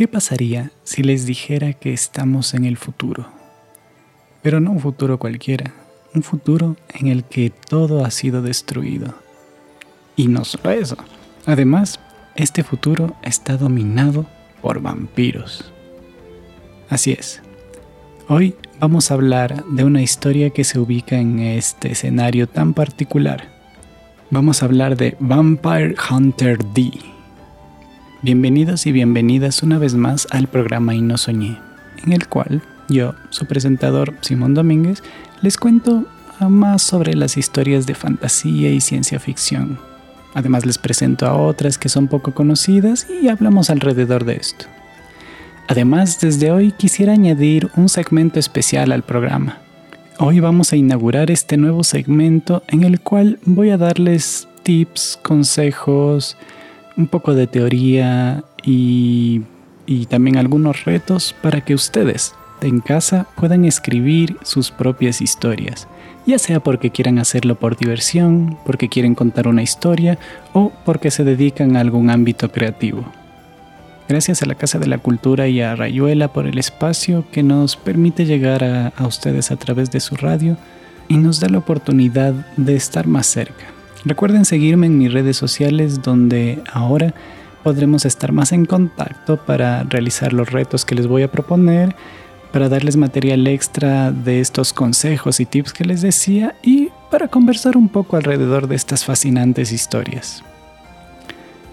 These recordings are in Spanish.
¿Qué pasaría si les dijera que estamos en el futuro? Pero no un futuro cualquiera, un futuro en el que todo ha sido destruido. Y no solo eso, además, este futuro está dominado por vampiros. Así es. Hoy vamos a hablar de una historia que se ubica en este escenario tan particular. Vamos a hablar de Vampire Hunter D Bienvenidos y bienvenidas una vez más al programa Y no soñé, en el cual yo, su presentador Simón Domínguez, les cuento más sobre las historias de fantasía y ciencia ficción. Además les presento a otras que son poco conocidas y hablamos alrededor de esto. Además, desde hoy quisiera añadir un segmento especial al programa. Hoy vamos a inaugurar este nuevo segmento en el cual voy a darles tips, consejos, un poco de teoría y, también algunos retos para que ustedes en casa puedan escribir sus propias historias, ya sea porque quieran hacerlo por diversión, porque quieren contar una historia o porque se dedican a algún ámbito creativo. Gracias a la Casa de la Cultura y a Rayuela por el espacio que nos permite llegar a, a ustedes a través de su radio y nos da la oportunidad de estar más cerca. Recuerden seguirme en mis redes sociales donde ahora podremos estar más en contacto para realizar los retos que les voy a proponer, para darles material extra de estos consejos y tips que les decía y para conversar un poco alrededor de estas fascinantes historias.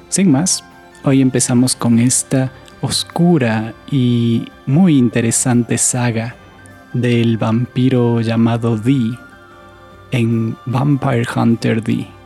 Sin más, hoy empezamos con esta oscura y muy interesante saga del vampiro llamado Dee en Vampire Hunter D.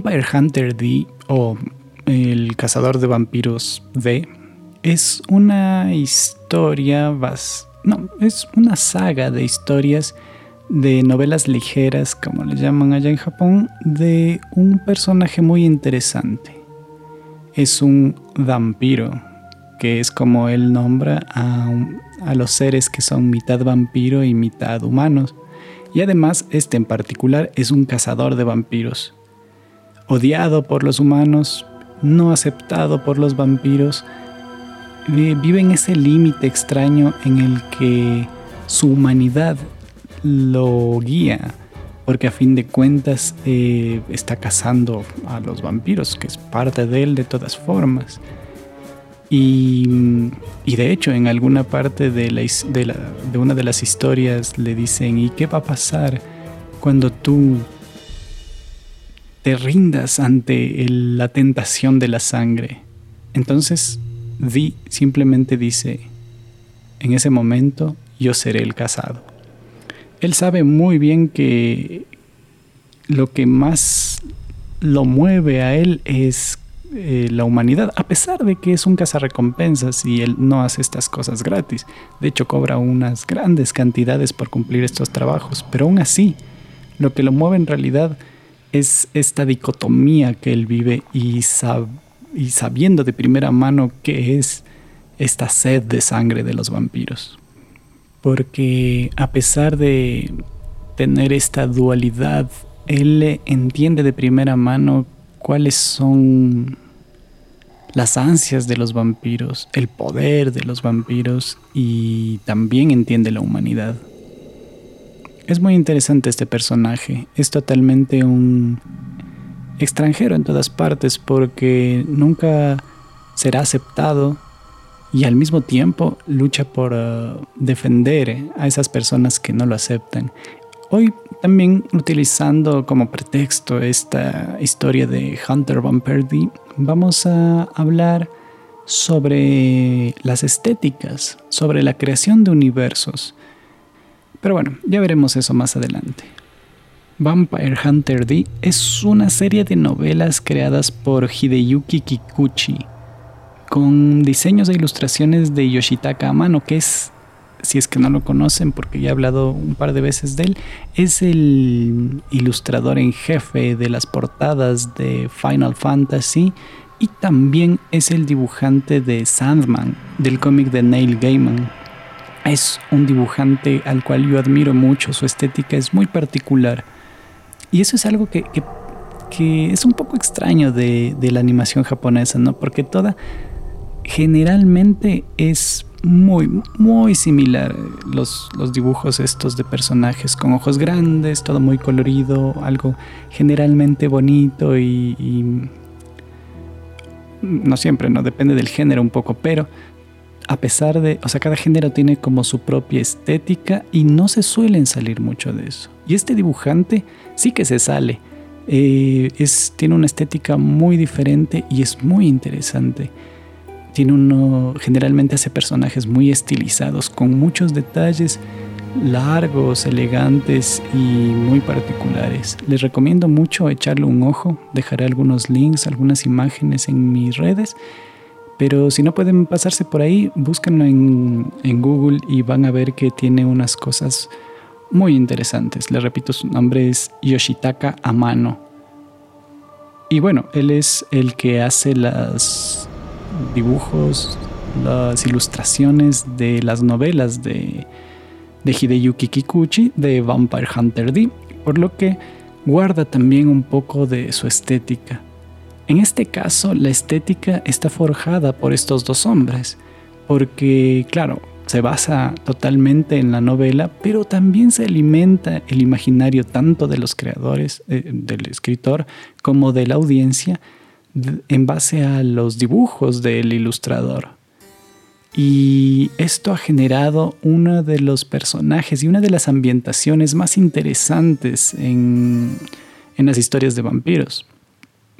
Vampire Hunter D o El cazador de vampiros D es una historia, no, es una saga de historias de novelas ligeras, como le llaman allá en Japón, de un personaje muy interesante. Es un vampiro, que es como él nombra a, a los seres que son mitad vampiro y mitad humanos. Y además, este en particular es un cazador de vampiros odiado por los humanos, no aceptado por los vampiros, vive en ese límite extraño en el que su humanidad lo guía, porque a fin de cuentas eh, está cazando a los vampiros, que es parte de él de todas formas. Y, de hecho, en alguna parte de una de las historias le dicen, ¿y qué va a pasar cuando tú te rindas ante la tentación de la sangre. Entonces, Vi simplemente dice, en ese momento yo seré el casado. Él sabe muy bien que lo que más lo mueve a él es eh, la humanidad, a pesar de que es un cazarrecompensas y él no hace estas cosas gratis. De hecho, cobra unas grandes cantidades por cumplir estos trabajos, pero aún así, lo que lo mueve en realidad es esta dicotomía que él vive y, y sabiendo de primera mano qué es esta sed de sangre de los vampiros. Porque a pesar de tener esta dualidad, él entiende de primera mano cuáles son las ansias de los vampiros, el poder de los vampiros y también entiende la humanidad. Es muy interesante este personaje, es totalmente un extranjero en todas partes porque nunca será aceptado y al mismo tiempo lucha por uh, defender a esas personas que no lo aceptan. Hoy también utilizando como pretexto esta historia de Hunter Van vamos a hablar sobre las estéticas, sobre la creación de universos. Pero bueno, ya veremos eso más adelante. Vampire Hunter D es una serie de novelas creadas por Hideyuki Kikuchi, con diseños e ilustraciones de Yoshitaka Amano, que es si es que no lo conocen, porque ya he hablado un par de veces de él, es el ilustrador en jefe de las portadas de Final Fantasy y también es el dibujante de Sandman, del cómic de Neil Gaiman. Es un dibujante al cual yo admiro mucho, su estética es muy particular. Y eso es algo que, es un poco extraño de, la animación japonesa, ¿no? Porque toda generalmente es muy, muy similar. Los, los, dibujos estos de personajes con ojos grandes, todo muy colorido, algo generalmente bonito y, no siempre, no depende del género un poco, pero a pesar de, o sea, cada género tiene como su propia estética y no se suelen salir mucho de eso. Y este dibujante sí que se sale. Eh, tiene una estética muy diferente y es muy interesante tiene uno, generalmente hace personajes muy estilizados, con muchos detalles largos, elegantes y muy particulares. Les recomiendo mucho echarle un ojo, dejaré algunos links, algunas imágenes en mis redes, pero si no pueden pasarse por ahí, búsquenlo en, Google y van a ver que tiene unas cosas muy interesantes. Les repito, su nombre es Yoshitaka Amano. Y bueno, él es el que hace las dibujos, las ilustraciones de las novelas de, de Hideyuki Kikuchi de Vampire Hunter D, por lo que guarda también un poco de su estética. En este caso, la estética está forjada por estos dos hombres, porque, claro, se basa totalmente en la novela, pero también se alimenta el imaginario tanto de los creadores, eh, del escritor, como de la audiencia, en base a los dibujos del ilustrador. Y esto ha generado uno de los personajes y una de las ambientaciones más interesantes en, en las historias de vampiros.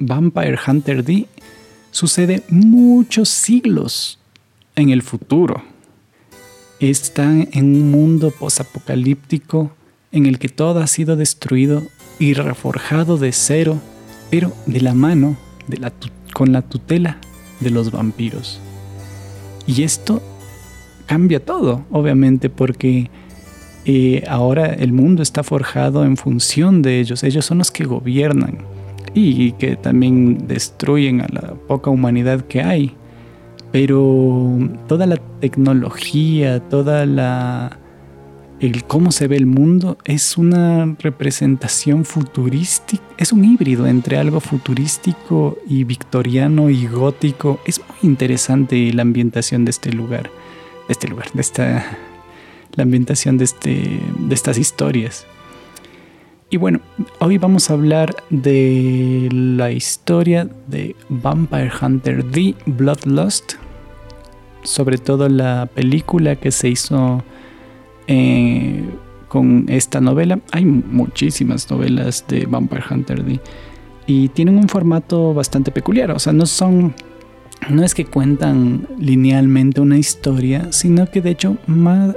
Vampire Hunter D sucede muchos siglos en el futuro. Está en un mundo posapocalíptico en el que todo ha sido destruido y reforjado de cero, pero de la mano con la tutela de los vampiros. Y esto cambia todo, obviamente, porque eh, ahora el mundo está forjado en función de ellos. Ellos son los que gobiernan y que también destruyen a la poca humanidad que hay. Pero toda la tecnología, toda la el cómo se ve el mundo es una representación futurística, es un híbrido entre algo futurístico y victoriano y gótico. Es muy interesante la ambientación de este lugar, de este lugar, de esta, la ambientación de, este, de estas historias. Y bueno, hoy vamos a hablar de la historia de Vampire Hunter The Bloodlust, sobre todo la película que se hizo eh, con esta novela. Hay muchísimas novelas de Vampire Hunter D. Y tienen un formato bastante peculiar. O sea, no son. No es que cuentan linealmente una historia, sino que de hecho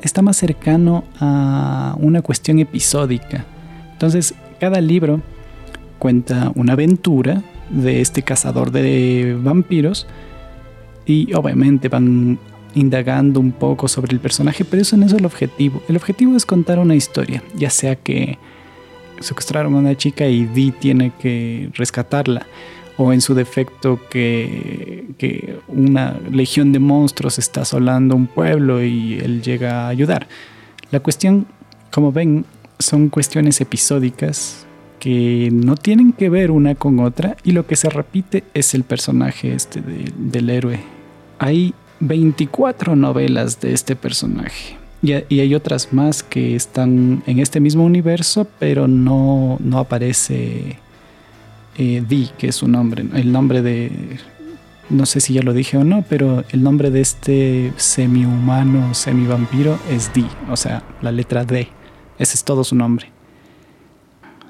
está más cercano a una cuestión episódica. Entonces, cada libro cuenta una aventura de este cazador de vampiros y obviamente van indagando un poco sobre el personaje, pero eso no es el objetivo. El objetivo es contar una historia, ya sea que secuestraron a una chica y Dee tiene que rescatarla, o en su defecto que, que una legión de monstruos está asolando un pueblo y él llega a ayudar. La cuestión, como ven, son cuestiones episódicas que no tienen que ver una con otra y lo que se repite es el personaje este del héroe. Hay 24 novelas de este personaje. Y, hay otras más que están en este mismo universo, pero no, no aparece eh, que es su nombre. El nombre de. No sé si ya lo dije o no, pero el nombre de este semi-humano, semi-vampiro es Di, o sea, la letra D. Ese es todo su nombre.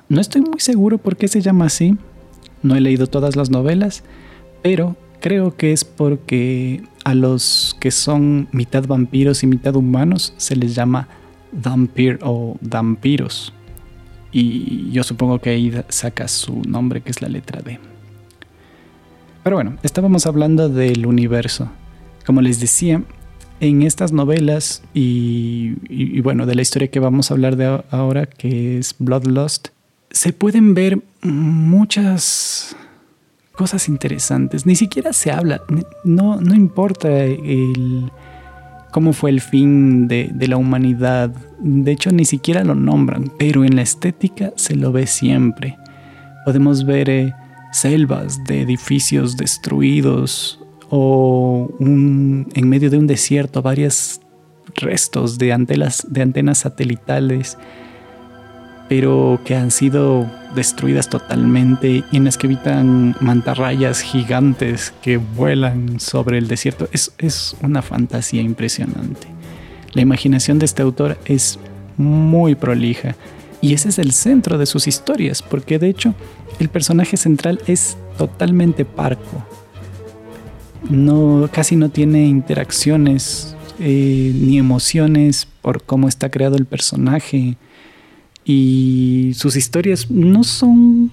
No estoy muy seguro por qué se llama así. No he leído todas las novelas, pero creo que es porque a los que son mitad vampiros y mitad humanos se les llama Vampir o Vampiros. Y yo supongo que ahí saca su nombre, que es la letra D. Pero bueno, estábamos hablando del universo. Como les decía, en estas novelas y, bueno, de la historia que vamos a hablar de ahora, que es Bloodlust, se pueden ver muchas cosas interesantes. Ni siquiera se habla, no, no importa el, cómo fue el fin de, la humanidad. De hecho, ni siquiera lo nombran, pero en la estética se lo ve siempre. Podemos ver eh, selvas de edificios destruidos o en medio de un desierto varios restos de antenas, de antenas satelitales pero que han sido destruidas totalmente y en las que habitan mantarrayas gigantes que vuelan sobre el desierto. Es, es una fantasía impresionante. La imaginación de este autor es muy prolija y ese es el centro de sus historias, porque de hecho el personaje central es totalmente parco. No, casi no tiene interacciones eh, ni emociones por cómo está creado el personaje y sus historias no son,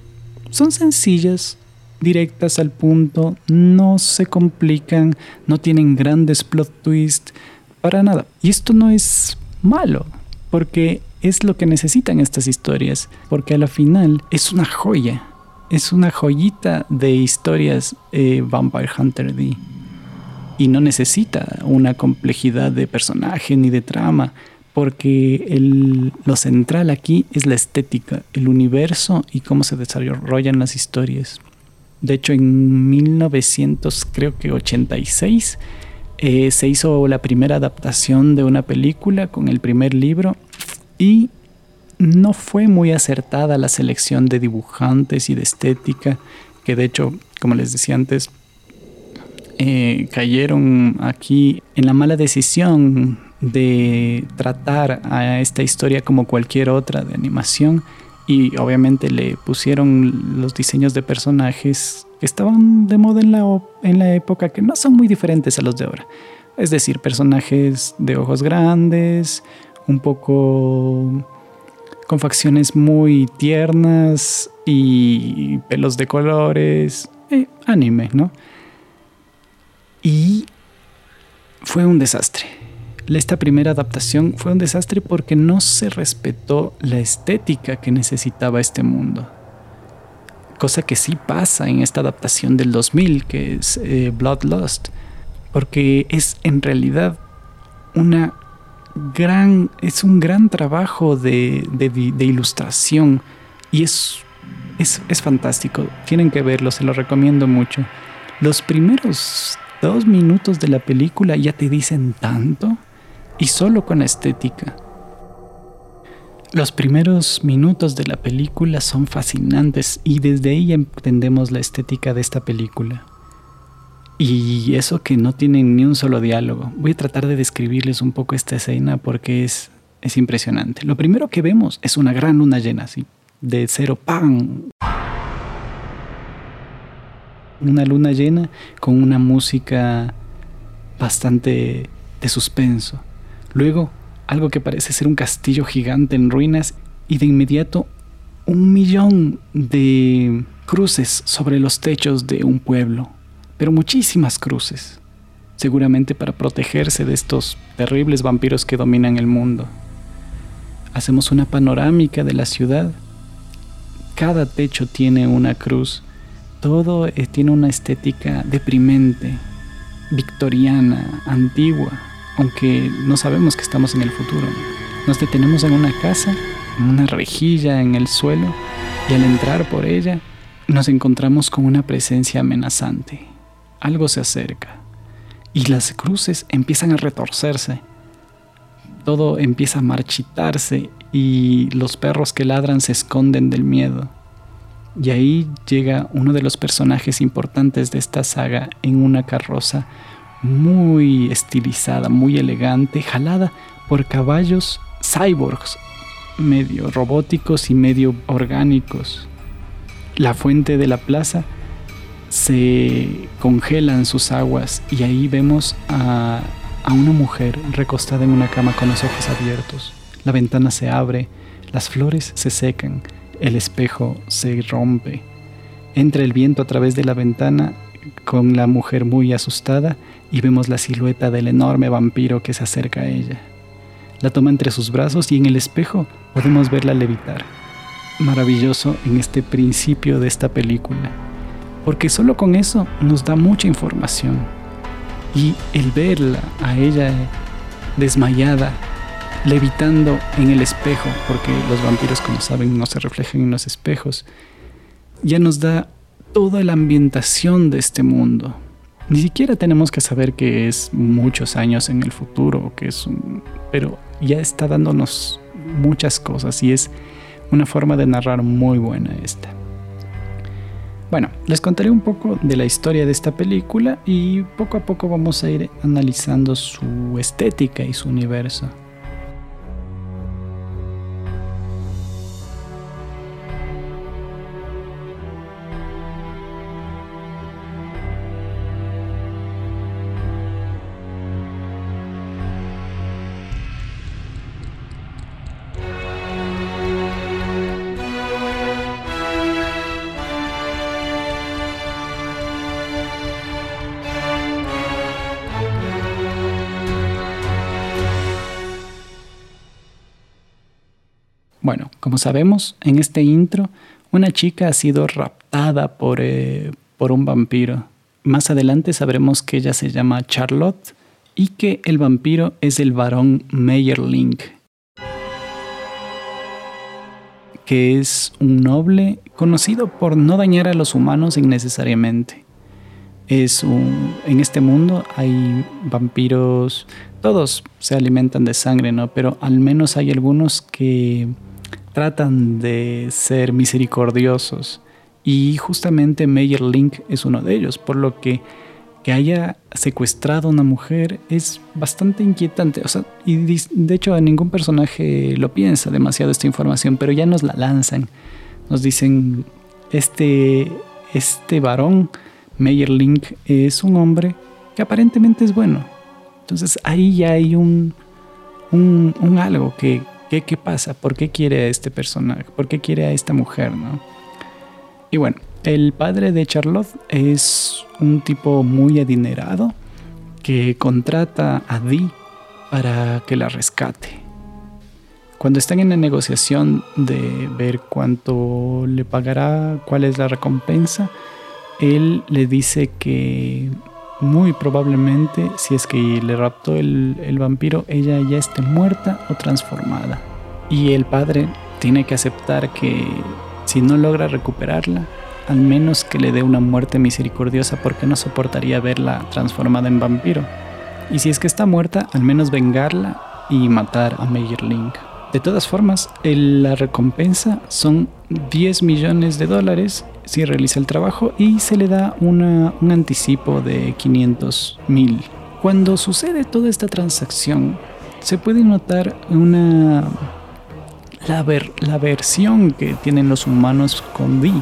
son sencillas, directas al punto, no se complican, no tienen grandes plot twists, para nada. Y esto no es malo, porque es lo que necesitan estas historias, porque a la final es una joya, es una joyita de historias eh, Vampire Hunter D. Y no necesita una complejidad de personaje ni de trama porque lo central aquí es la estética, el universo y cómo se desarrollan las historias. De hecho, en 1900, creo que 86, eh, se hizo la primera adaptación de una película con el primer libro y no fue muy acertada la selección de dibujantes y de estética, que de hecho, como les decía antes, eh, cayeron aquí en la mala decisión de tratar a esta historia como cualquier otra de animación y obviamente le pusieron los diseños de personajes que estaban de moda en la, en la época que no son muy diferentes a los de ahora. Es decir, personajes de ojos grandes, un poco con facciones muy tiernas y pelos de colores, eh, anime, ¿no? Y fue un desastre esta primera adaptación fue un desastre porque no se respetó la estética que necesitaba este mundo. Cosa que sí pasa en esta adaptación del 2000, que es eh, Bloodlust, porque es en realidad una es un gran trabajo de, ilustración y es, es, fantástico. Tienen que verlo, se lo recomiendo mucho. Los primeros dos minutos de la película ya te dicen tanto y solo con estética. Los primeros minutos de la película son fascinantes y desde ahí entendemos la estética de esta película. Y eso que no tienen ni un solo diálogo. Voy a tratar de describirles un poco esta escena porque es, es impresionante. Lo primero que vemos es una gran luna llena, así, de cero, ¡pam! Una luna llena con una música bastante de suspenso. Luego, algo que parece ser un castillo gigante en ruinas y de inmediato un millón de cruces sobre los techos de un pueblo, pero muchísimas cruces, seguramente para protegerse de estos terribles vampiros que dominan el mundo. Hacemos una panorámica de la ciudad. Cada techo tiene una cruz. Todo eh, tiene una estética deprimente, victoriana, antigua, aunque no sabemos que estamos en el futuro. Nos detenemos en una casa, en una rejilla en el suelo, y al entrar por ella nos encontramos con una presencia amenazante. Algo se acerca, y las cruces empiezan a retorcerse. Todo empieza a marchitarse y los perros que ladran se esconden del miedo. Y ahí llega uno de los personajes importantes de esta saga en una carroza muy estilizada, muy elegante, jalada por caballos cyborgs, medio robóticos y medio orgánicos. La fuente de la plaza se congelan sus aguas y ahí vemos a, a una mujer recostada en una cama con los ojos abiertos. La ventana se abre, las flores se secan, el espejo se rompe. Entra el viento a través de la ventana con la mujer muy asustada y vemos la silueta del enorme vampiro que se acerca a ella. La toma entre sus brazos y en el espejo podemos verla levitar. Maravilloso en este principio de esta película, porque solo con eso nos da mucha información. Y el verla a ella desmayada, levitando en el espejo, porque los vampiros como saben no se reflejan en los espejos, ya nos da toda la ambientación de este mundo. Ni siquiera tenemos que saber que es muchos años en el futuro, que es un, pero ya está dándonos muchas cosas y es una forma de narrar muy buena esta. Bueno, les contaré un poco de la historia de esta película y poco a poco vamos a ir analizando su estética y su universo. Como sabemos, en este intro, una chica ha sido raptada por, eh, por un vampiro. Más adelante sabremos que ella se llama Charlotte y que el vampiro es el varón Meyerling, que es un noble conocido por no dañar a los humanos innecesariamente. Es un, en este mundo hay vampiros, todos se alimentan de sangre, ¿no? Pero al menos hay algunos que tratan de ser misericordiosos y justamente Meyer Link es uno de ellos, por lo que que haya secuestrado a una mujer es bastante inquietante. O sea, y de hecho ningún personaje lo piensa demasiado esta información, pero ya nos la lanzan. Nos dicen, este, este varón, Meyer Link, es un hombre que aparentemente es bueno. Entonces ahí ya hay un, un algo que, ¿Qué, pasa? ¿Por qué quiere a este personaje? ¿Por qué quiere a esta mujer? ¿no? Y bueno, el padre de Charlotte es un tipo muy adinerado que contrata a Dee para que la rescate. Cuando están en la negociación de ver cuánto le pagará, cuál es la recompensa, él le dice que muy probablemente, si es que le raptó el, el, vampiro, ella ya esté muerta o transformada. Y el padre tiene que aceptar que si no logra recuperarla, al menos que le dé una muerte misericordiosa porque no soportaría verla transformada en vampiro. Y si es que está muerta, al menos vengarla y matar a Meyerling. De todas formas, la recompensa son 10 millones de dólares si realiza el trabajo y se le da un anticipo de 500 mil. Cuando sucede toda esta transacción, se puede notar una la, la versión que tienen los humanos con Dee,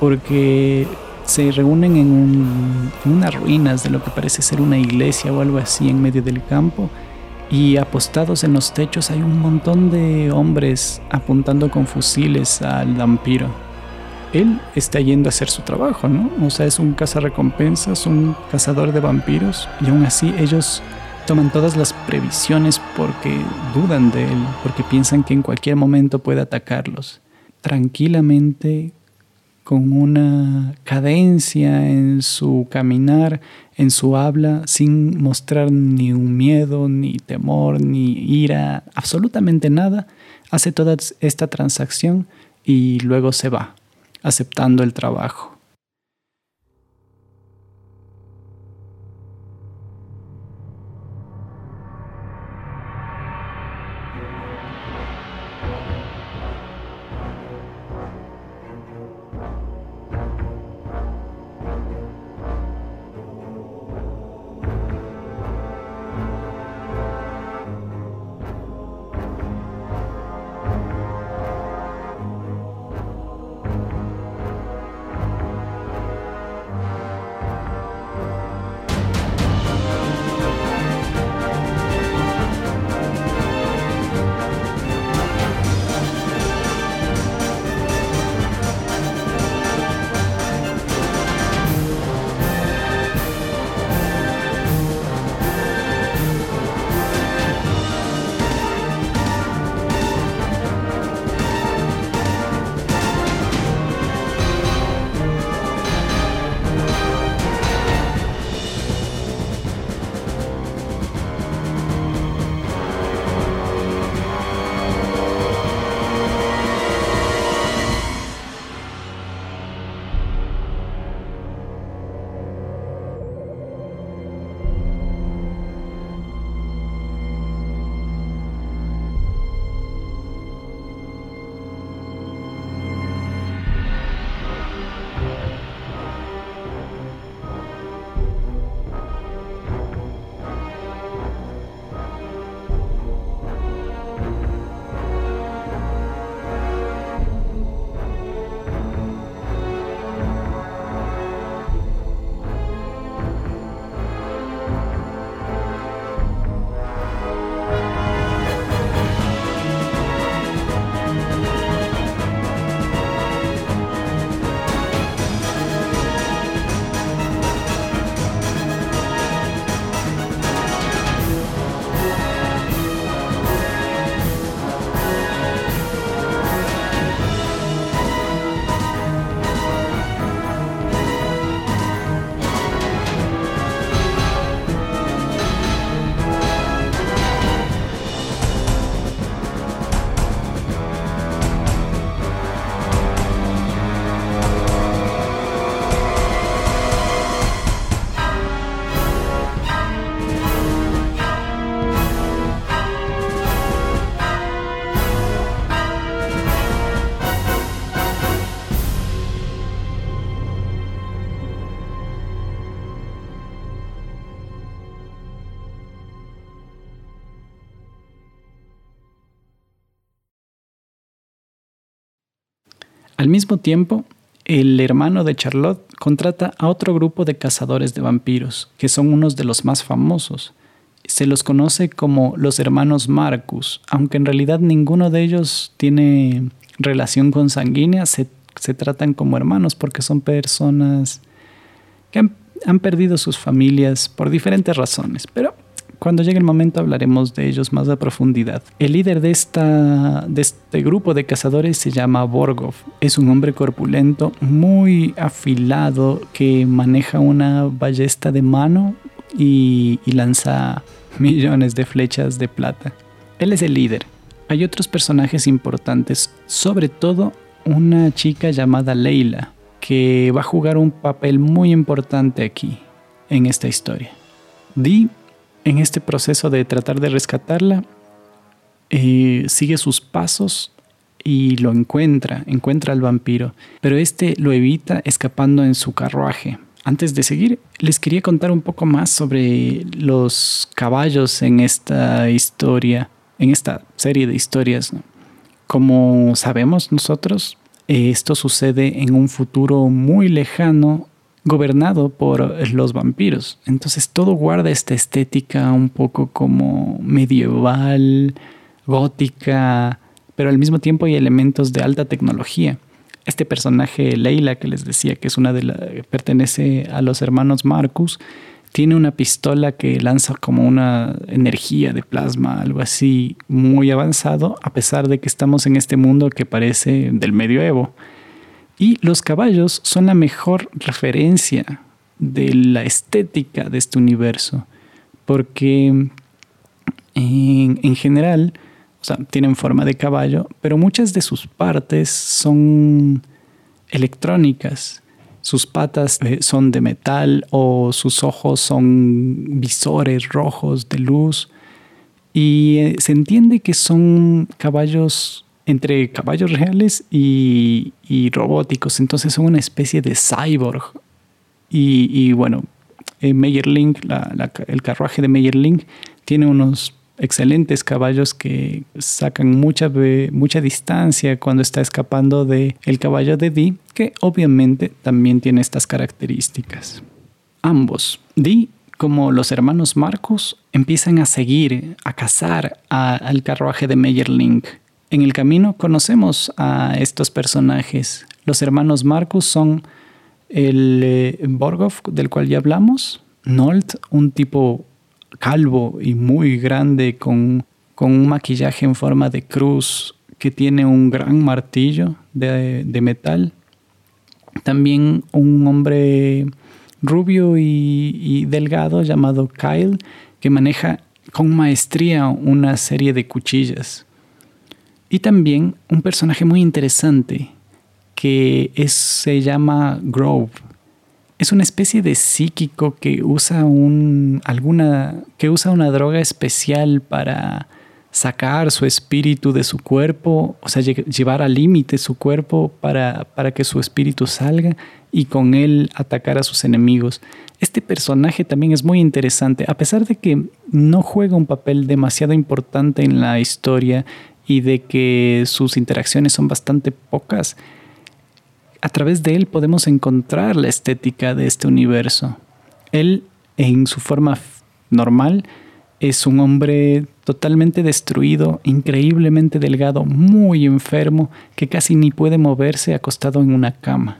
porque se reúnen en, en, unas ruinas de lo que parece ser una iglesia o algo así en medio del campo y apostados en los techos hay un montón de hombres apuntando con fusiles al vampiro. Él está yendo a hacer su trabajo, ¿no? O sea, es un cazarrecompensas, un cazador de vampiros y aún así ellos toman todas las previsiones porque dudan de él, porque piensan que en cualquier momento puede atacarlos. Tranquilamente, con una cadencia en su caminar, en su habla, sin mostrar ni un miedo, ni temor, ni ira, absolutamente nada, hace toda esta transacción y luego se va, aceptando el trabajo. Al mismo tiempo, el hermano de Charlotte contrata a otro grupo de cazadores de vampiros, que son unos de los más famosos. Se los conoce como los hermanos Marcus, aunque en realidad ninguno de ellos tiene relación consanguínea, se, se tratan como hermanos porque son personas que han, han perdido sus familias por diferentes razones, pero cuando llegue el momento hablaremos de ellos más a profundidad. El líder de, esta, de este grupo de cazadores se llama Borgov. Es un hombre corpulento, muy afilado, que maneja una ballesta de mano y, lanza millones de flechas de plata. Él es el líder. Hay otros personajes importantes, sobre todo una chica llamada Leila, que va a jugar un papel muy importante aquí, en esta historia. Dee en este proceso de tratar de rescatarla, eh, sigue sus pasos y lo encuentra, encuentra al vampiro, pero este lo evita escapando en su carruaje. Antes de seguir, les quería contar un poco más sobre los caballos en esta historia, en esta serie de historias. Como sabemos nosotros, esto sucede en un futuro muy lejano gobernado por los vampiros. Entonces todo guarda esta estética un poco como medieval, gótica, pero al mismo tiempo hay elementos de alta tecnología. Este personaje Leila que les decía que es una de pertenece a los hermanos Marcus, tiene una pistola que lanza como una energía de plasma, algo así muy avanzado, a pesar de que estamos en este mundo que parece del medioevo. Y los caballos son la mejor referencia de la estética de este universo, porque en, general, o sea, tienen forma de caballo, pero muchas de sus partes son electrónicas. Sus patas eh, son de metal o sus ojos son visores rojos de luz. Y eh, se entiende que son caballos entre caballos reales y, robóticos. Entonces son una especie de cyborg. Y, bueno, eh, Meyerling, el carruaje de Meyerling, tiene unos excelentes caballos que sacan mucha, mucha distancia cuando está escapando del el caballo de Dee, que obviamente también tiene estas características. Ambos, Dee como los hermanos Marcos, empiezan a seguir, a cazar al carruaje de Meyerling en el camino conocemos a estos personajes. Los hermanos Marcus son el eh, Borgov, del cual ya hablamos, Nolt, un tipo calvo y muy grande con, un maquillaje en forma de cruz que tiene un gran martillo de, metal. También un hombre rubio y, delgado llamado Kyle que maneja con maestría una serie de cuchillas. Y también un personaje muy interesante que se llama Grove. Es una especie de psíquico que usa, un, alguna, que usa una droga especial para sacar su espíritu de su cuerpo, o sea, llevar al límite su cuerpo para, para que su espíritu salga y con él atacar a sus enemigos. Este personaje también es muy interesante, a pesar de que no juega un papel demasiado importante en la historia y de que sus interacciones son bastante pocas, a través de él podemos encontrar la estética de este universo. Él, en su forma normal, es un hombre totalmente destruido, increíblemente delgado, muy enfermo, que casi ni puede moverse acostado en una cama.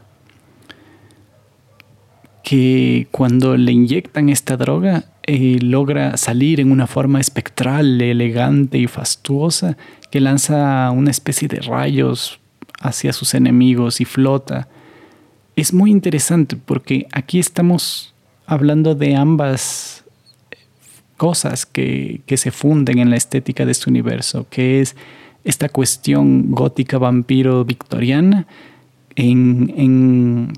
Que cuando le inyectan esta droga, logra salir en una forma espectral, elegante y fastuosa, que lanza una especie de rayos hacia sus enemigos y flota. Es muy interesante porque aquí estamos hablando de ambas cosas que, se funden en la estética de este universo, que es esta cuestión gótica vampiro victoriana en, en,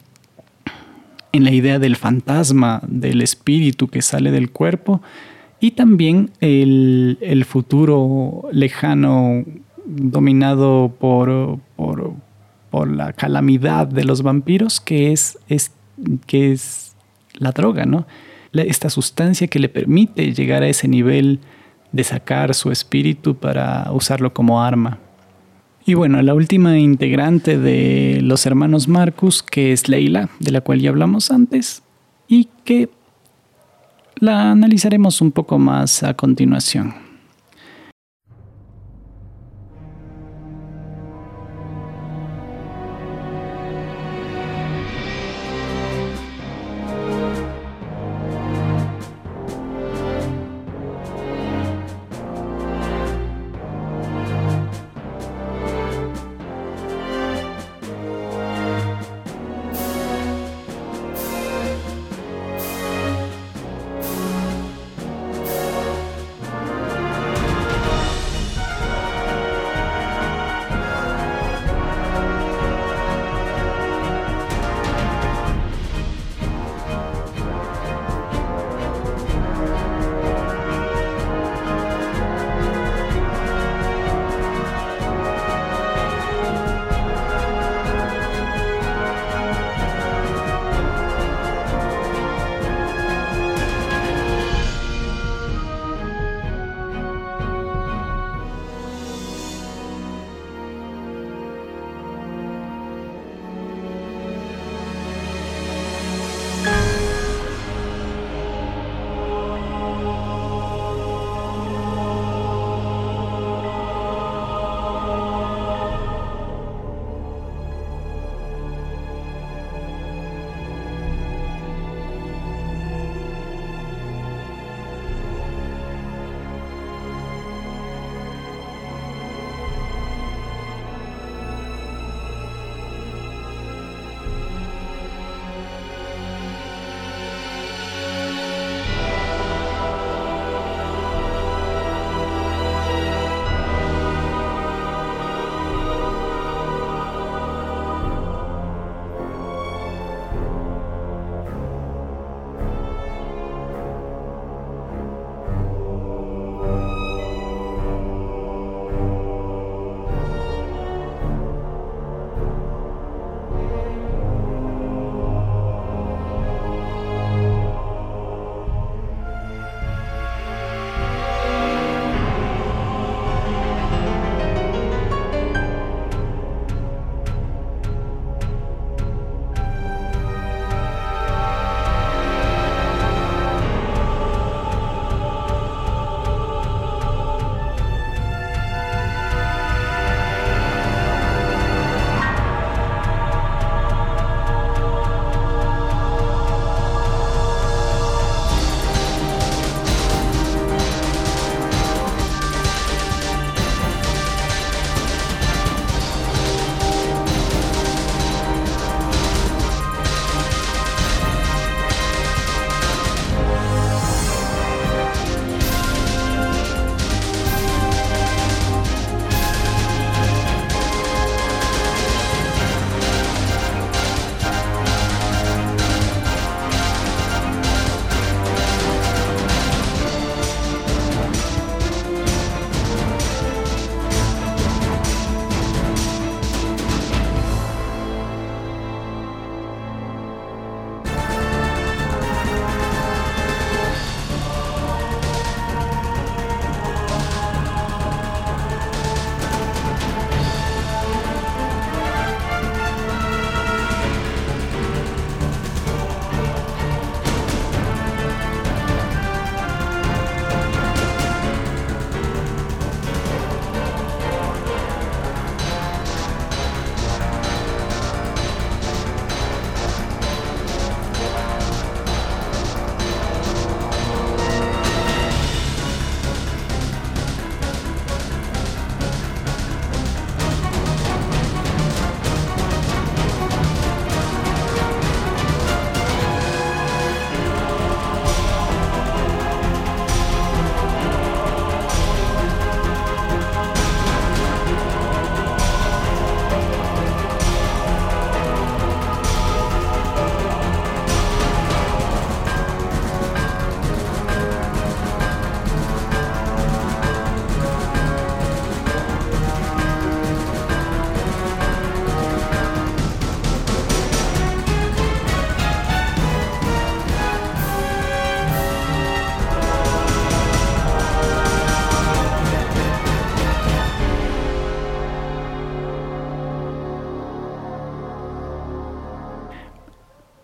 en la idea del fantasma, del espíritu que sale del cuerpo, y también el, futuro lejano dominado por, por, la calamidad de los vampiros, que es, es, que es la droga, ¿no? esta sustancia que le permite llegar a ese nivel de sacar su espíritu para usarlo como arma. Y bueno, la última integrante de los hermanos Marcus, que es Leila, de la cual ya hablamos antes, y que la analizaremos un poco más a continuación.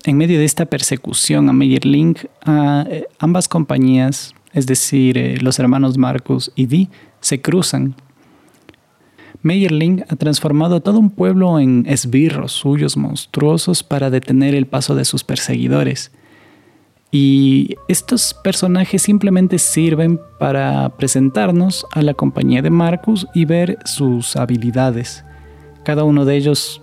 En medio de esta persecución a Meyerling, a, eh, ambas compañías, es decir, eh, los hermanos Marcus y Dee, se cruzan. Meyerling ha transformado todo un pueblo en esbirros suyos monstruosos para detener el paso de sus perseguidores. Y estos personajes simplemente sirven para presentarnos a la compañía de Marcus y ver sus habilidades. Cada uno de ellos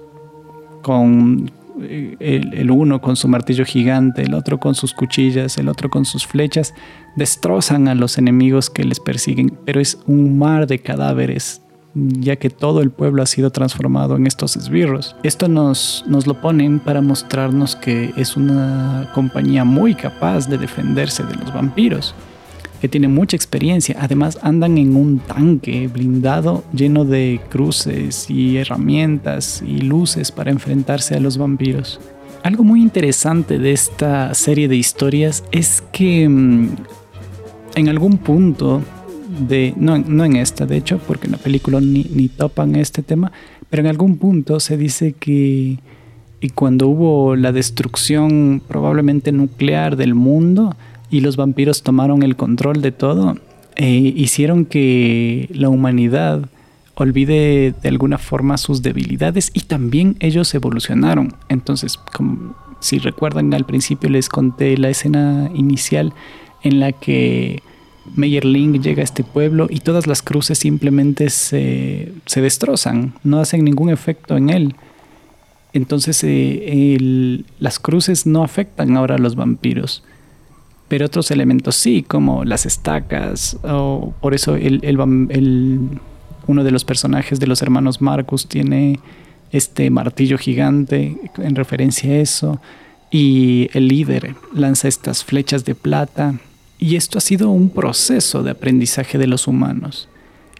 con eh, el, uno con su martillo gigante, el otro con sus cuchillas, el otro con sus flechas, destrozan a los enemigos que les persiguen, pero es un mar de cadáveres, ya que todo el pueblo ha sido transformado en estos esbirros. Esto nos, nos lo ponen para mostrarnos que es una compañía muy capaz de defenderse de los vampiros que tiene mucha experiencia. Además andan en un tanque blindado lleno de cruces y herramientas y luces para enfrentarse a los vampiros. Algo muy interesante de esta serie de historias es que mm, en algún punto de, no, no, en esta de hecho, porque en la película ni, ni topan este tema, pero en algún punto se dice que y cuando hubo la destrucción probablemente nuclear del mundo, y los vampiros tomaron el control de todo, e hicieron que la humanidad olvide de alguna forma sus debilidades y también ellos evolucionaron. Entonces, como, si recuerdan al principio les conté la escena inicial en la que Meyerling llega a este pueblo y todas las cruces simplemente se, se destrozan, no hacen ningún efecto en él. Entonces eh, las cruces no afectan ahora a los vampiros pero otros elementos sí, como las estacas, o por eso uno de los personajes de los hermanos Marcus tiene este martillo gigante en referencia a eso, y el líder lanza estas flechas de plata, y esto ha sido un proceso de aprendizaje de los humanos.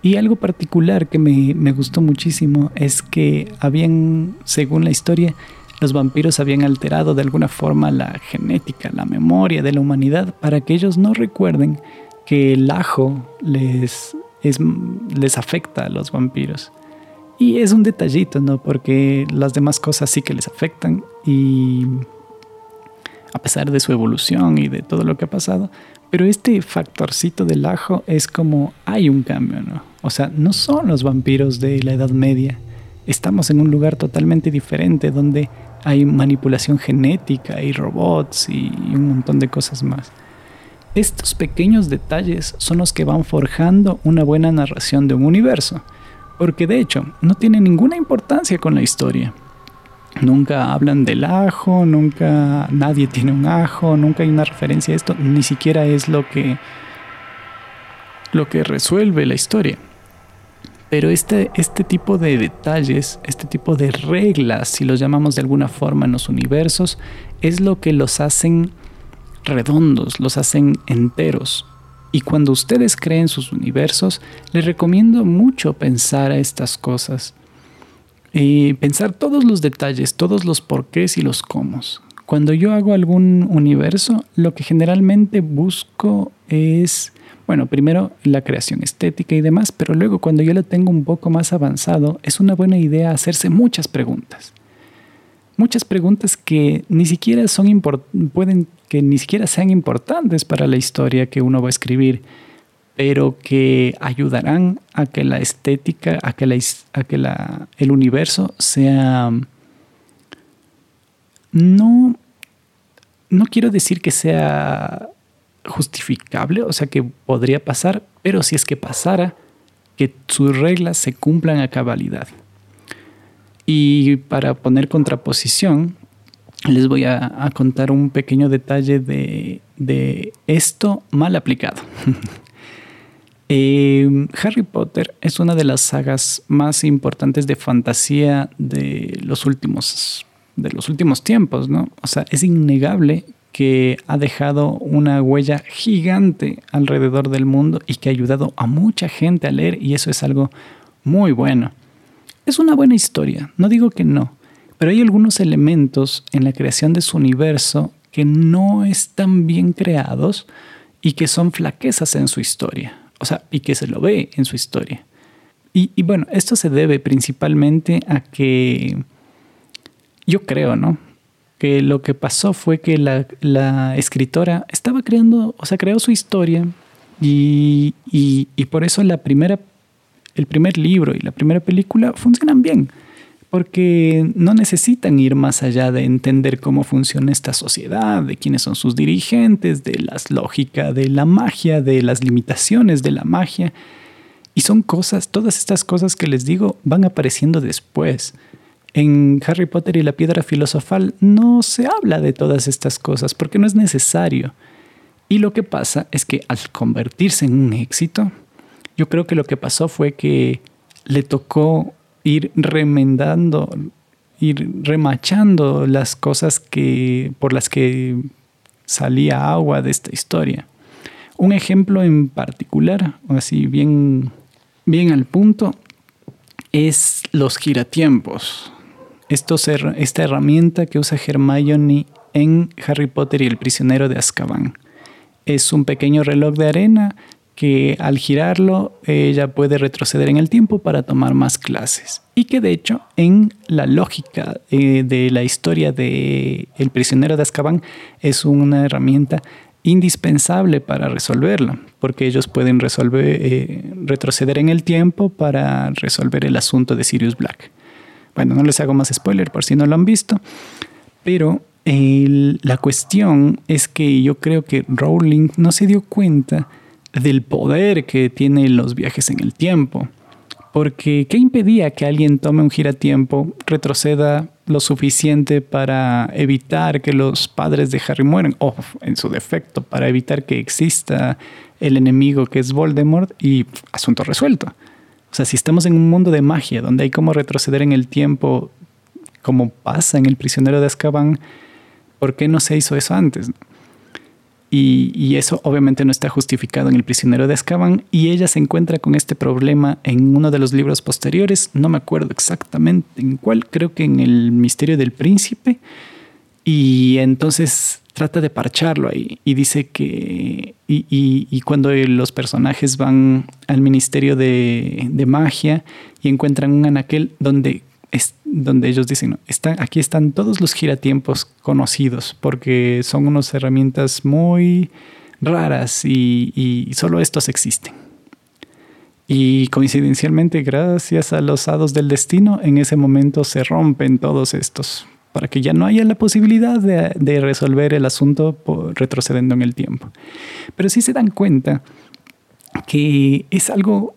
Y algo particular que me, me gustó muchísimo es que habían, según la historia, los vampiros habían alterado de alguna forma la genética, la memoria de la humanidad para que ellos no recuerden que el ajo les, les afecta a los vampiros. Y es un detallito, ¿no? Porque las demás cosas sí que les afectan y a pesar de su evolución y de todo lo que ha pasado, pero este factorcito del ajo es como hay un cambio, ¿no? O sea, no son los vampiros de la Edad Media. Estamos en un lugar totalmente diferente donde hay manipulación genética, hay robots y un montón de cosas más. Estos pequeños detalles son los que van forjando una buena narración de un universo, porque de hecho no tiene ninguna importancia con la historia. Nunca hablan del ajo, nunca nadie tiene un ajo, nunca hay una referencia a esto, ni siquiera es lo que lo que resuelve la historia. Pero este, este tipo de detalles, este tipo de reglas, si los llamamos de alguna forma en los universos, es lo que los hacen redondos, los hacen enteros. Y cuando ustedes creen sus universos, les recomiendo mucho pensar a estas cosas. Y pensar todos los detalles, todos los porqués y los cómo. Cuando yo hago algún universo, lo que generalmente busco es bueno, primero la creación estética y demás, pero luego cuando yo lo tengo un poco más avanzado, es una buena idea hacerse muchas preguntas. Muchas preguntas que ni siquiera son pueden que ni siquiera sean importantes para la historia que uno va a escribir, pero que ayudarán a que la estética, a que, la, a que la, el universo sea no no quiero decir que sea justificable, o sea que podría pasar, pero si es que pasara, que sus reglas se cumplan a cabalidad. Y para poner contraposición, les voy a, contar un pequeño detalle de, esto mal aplicado. Eh, Harry Potter es una de las sagas más importantes de fantasía de los últimos, de los últimos tiempos, ¿no? O sea, es innegable que ha dejado una huella gigante alrededor del mundo y que ha ayudado a mucha gente a leer y eso es algo muy bueno. Es una buena historia, no digo que no, pero hay algunos elementos en la creación de su universo que no están bien creados y que son flaquezas en su historia, o sea, y que se lo ve en su historia. Y, y bueno, esto se debe principalmente a que yo creo, ¿no? Que lo que pasó fue que la, la escritora estaba creando, o sea, creó su historia y, y, y por eso la primera, el primer libro y la primera película funcionan bien porque no necesitan ir más allá de entender cómo funciona esta sociedad, de quiénes son sus dirigentes, de las lógicas de la magia, de las limitaciones de la magia. Y son cosas, todas estas cosas que les digo van apareciendo después. En Harry Potter y la piedra filosofal no se habla de todas estas cosas porque no es necesario. Y lo que pasa es que al convertirse en un éxito, yo creo que lo que pasó fue que le tocó ir remendando, ir remachando las cosas que, por las que salía agua de esta historia. Un ejemplo en particular, así bien, bien al punto, es los giratiempos. Esta herramienta que usa Hermione en Harry Potter y el prisionero de Azkaban. Es un pequeño reloj de arena que al girarlo ella puede retroceder en el tiempo para tomar más clases. Y que de hecho en la lógica eh, de la historia de El prisionero de Azkaban es una herramienta indispensable para resolverlo, porque ellos pueden resolver, eh, retroceder en el tiempo para resolver el asunto de Sirius Black. Bueno, no les hago más spoiler por si no lo han visto, pero la cuestión es que yo creo que Rowling no se dio cuenta del poder que tienen los viajes en el tiempo. Porque, ¿qué impedía que alguien tome un giratiempo, retroceda lo suficiente para evitar que los padres de Harry mueran? O, en su defecto, para evitar que exista el enemigo que es Voldemort y asunto resuelto. O sea, si estamos en un mundo de magia donde hay como retroceder en el tiempo, como pasa en El prisionero de Azkaban, ¿por qué no se hizo eso antes? Y, eso obviamente no está justificado en El prisionero de Azkaban y ella se encuentra con este problema en uno de los libros posteriores, no me acuerdo exactamente en cuál, creo que en El misterio del príncipe y entonces trata de parcharlo ahí y dice que y, y, cuando los personajes van al ministerio de, de magia y encuentran un anaquel donde es donde ellos dicen, aquí están todos los giratiempos conocidos, porque son unas herramientas muy raras y, solo estos existen. Y coincidencialmente, gracias a los hados del destino, en ese momento se rompen todos estos, para que ya no haya la posibilidad de, resolver el asunto retrocediendo en el tiempo. Pero sí se dan cuenta que es algo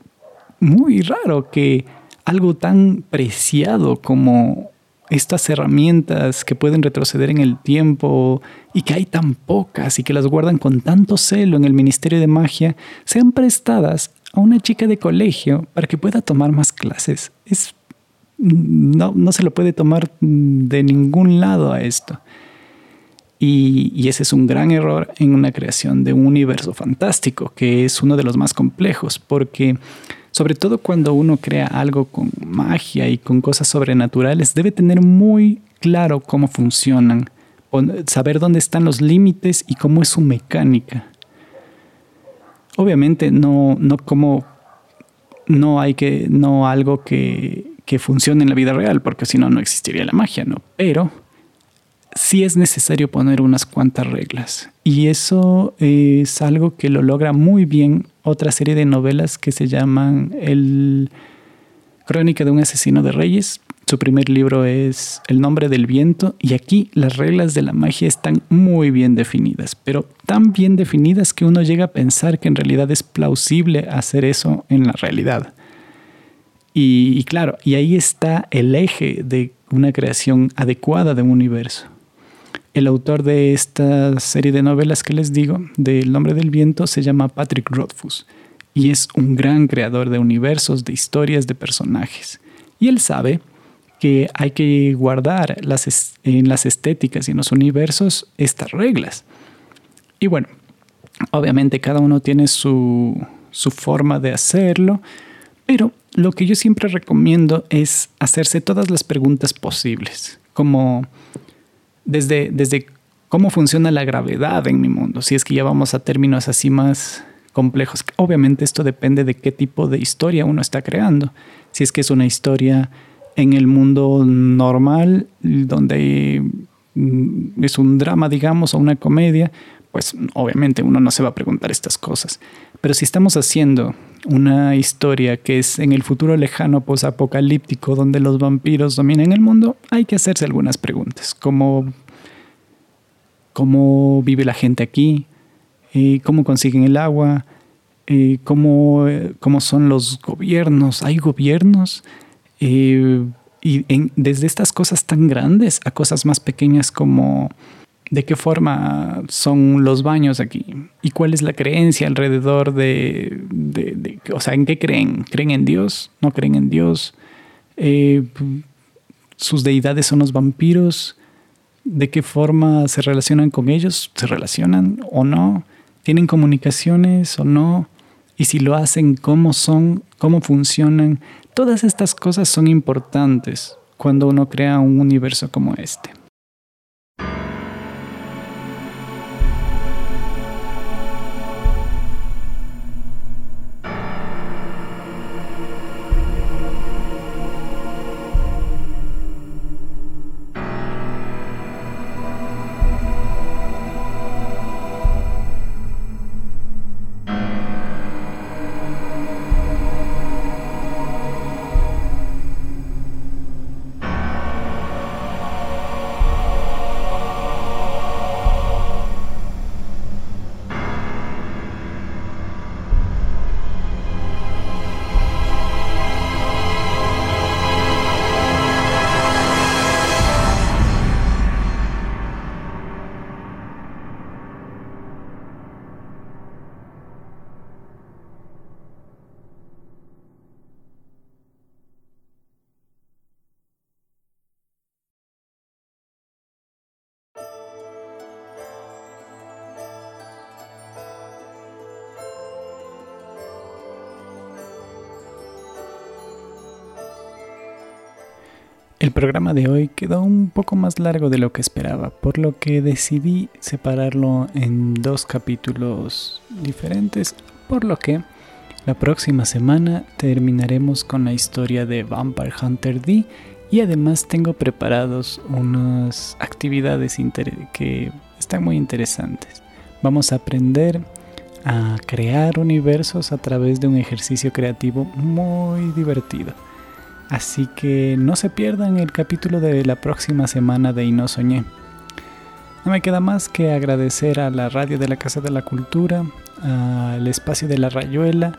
muy raro que algo tan preciado como estas herramientas que pueden retroceder en el tiempo y que hay tan pocas y que las guardan con tanto celo en el Ministerio de Magia, sean prestadas a una chica de colegio para que pueda tomar más clases. Es, no, no se lo puede tomar de ningún lado a esto. Y, y, ese es un gran error en una creación de un universo fantástico, que es uno de los más complejos, porque sobre todo cuando uno crea algo con magia y con cosas sobrenaturales, debe tener muy claro cómo funcionan, saber dónde están los límites y cómo es su mecánica. Obviamente no, no como no hay que, no algo que, que funcione en la vida real, porque si no, no existiría la magia, ¿no? Pero sí es necesario poner unas cuantas reglas. Y eso es algo que lo logra muy bien otra serie de novelas que se llaman El Crónica de un asesino de reyes. Su primer libro es El nombre del viento y aquí las reglas de la magia están muy bien definidas, pero tan bien definidas que uno llega a pensar que en realidad es plausible hacer eso en la realidad. Y, claro, y ahí está el eje de una creación adecuada de un universo. El autor de esta serie de novelas que les digo, del nombre del viento, se llama Patrick Rothfuss y es un gran creador de universos, de historias, de personajes. Y él sabe que hay que guardar las, en las estéticas y en los universos estas reglas. Y bueno, obviamente cada uno tiene su, su forma de hacerlo, pero lo que yo siempre recomiendo es hacerse todas las preguntas posibles, como desde, desde cómo funciona la gravedad en mi mundo, si es que ya vamos a términos así más complejos. Obviamente esto depende de qué tipo de historia uno está creando. Si es que es una historia en el mundo normal, donde mm, es un drama, digamos, o una comedia, pues obviamente uno no se va a preguntar estas cosas. Pero si estamos haciendo una historia que es en el futuro lejano posapocalíptico donde los vampiros dominan el mundo, hay que hacerse algunas preguntas, como cómo vive la gente aquí, eh, cómo consiguen el agua, eh, cómo, cómo, son los gobiernos. ¿Hay gobiernos? Eh, y desde estas cosas tan grandes a cosas más pequeñas como de qué forma son los baños aquí y cuál es la creencia alrededor de, o sea, en qué creen, creen en Dios, no creen en Dios, eh, sus deidades son los vampiros, de qué forma se relacionan con ellos, se relacionan o no, tienen comunicaciones o no, y si lo hacen, cómo son, cómo funcionan, Todas estas cosas son importantes cuando uno crea un universo como este. El programa de hoy quedó un poco más largo de lo que esperaba, por lo que decidí separarlo en dos capítulos diferentes, por lo que la próxima semana terminaremos con la historia de Vampire Hunter D y además tengo preparados unas actividades que están muy interesantes. Vamos a aprender a crear universos a través de un ejercicio creativo muy divertido. Así que no se pierdan el capítulo de la próxima semana de Y no soñé. No me queda más que agradecer a la radio de la Casa de la Cultura, al espacio de la Rayuela,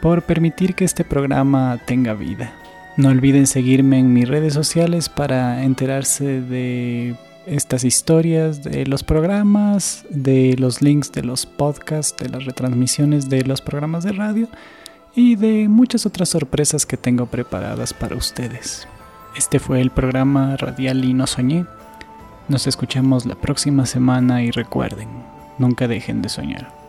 por permitir que este programa tenga vida. No olviden seguirme en mis redes sociales para enterarse de estas historias, de los programas, de los links de los podcasts, de las retransmisiones de los programas de radio y de muchas otras sorpresas que tengo preparadas para ustedes. Este fue el programa Radial y No Soñé. Nos escuchamos la próxima semana y recuerden, nunca dejen de soñar.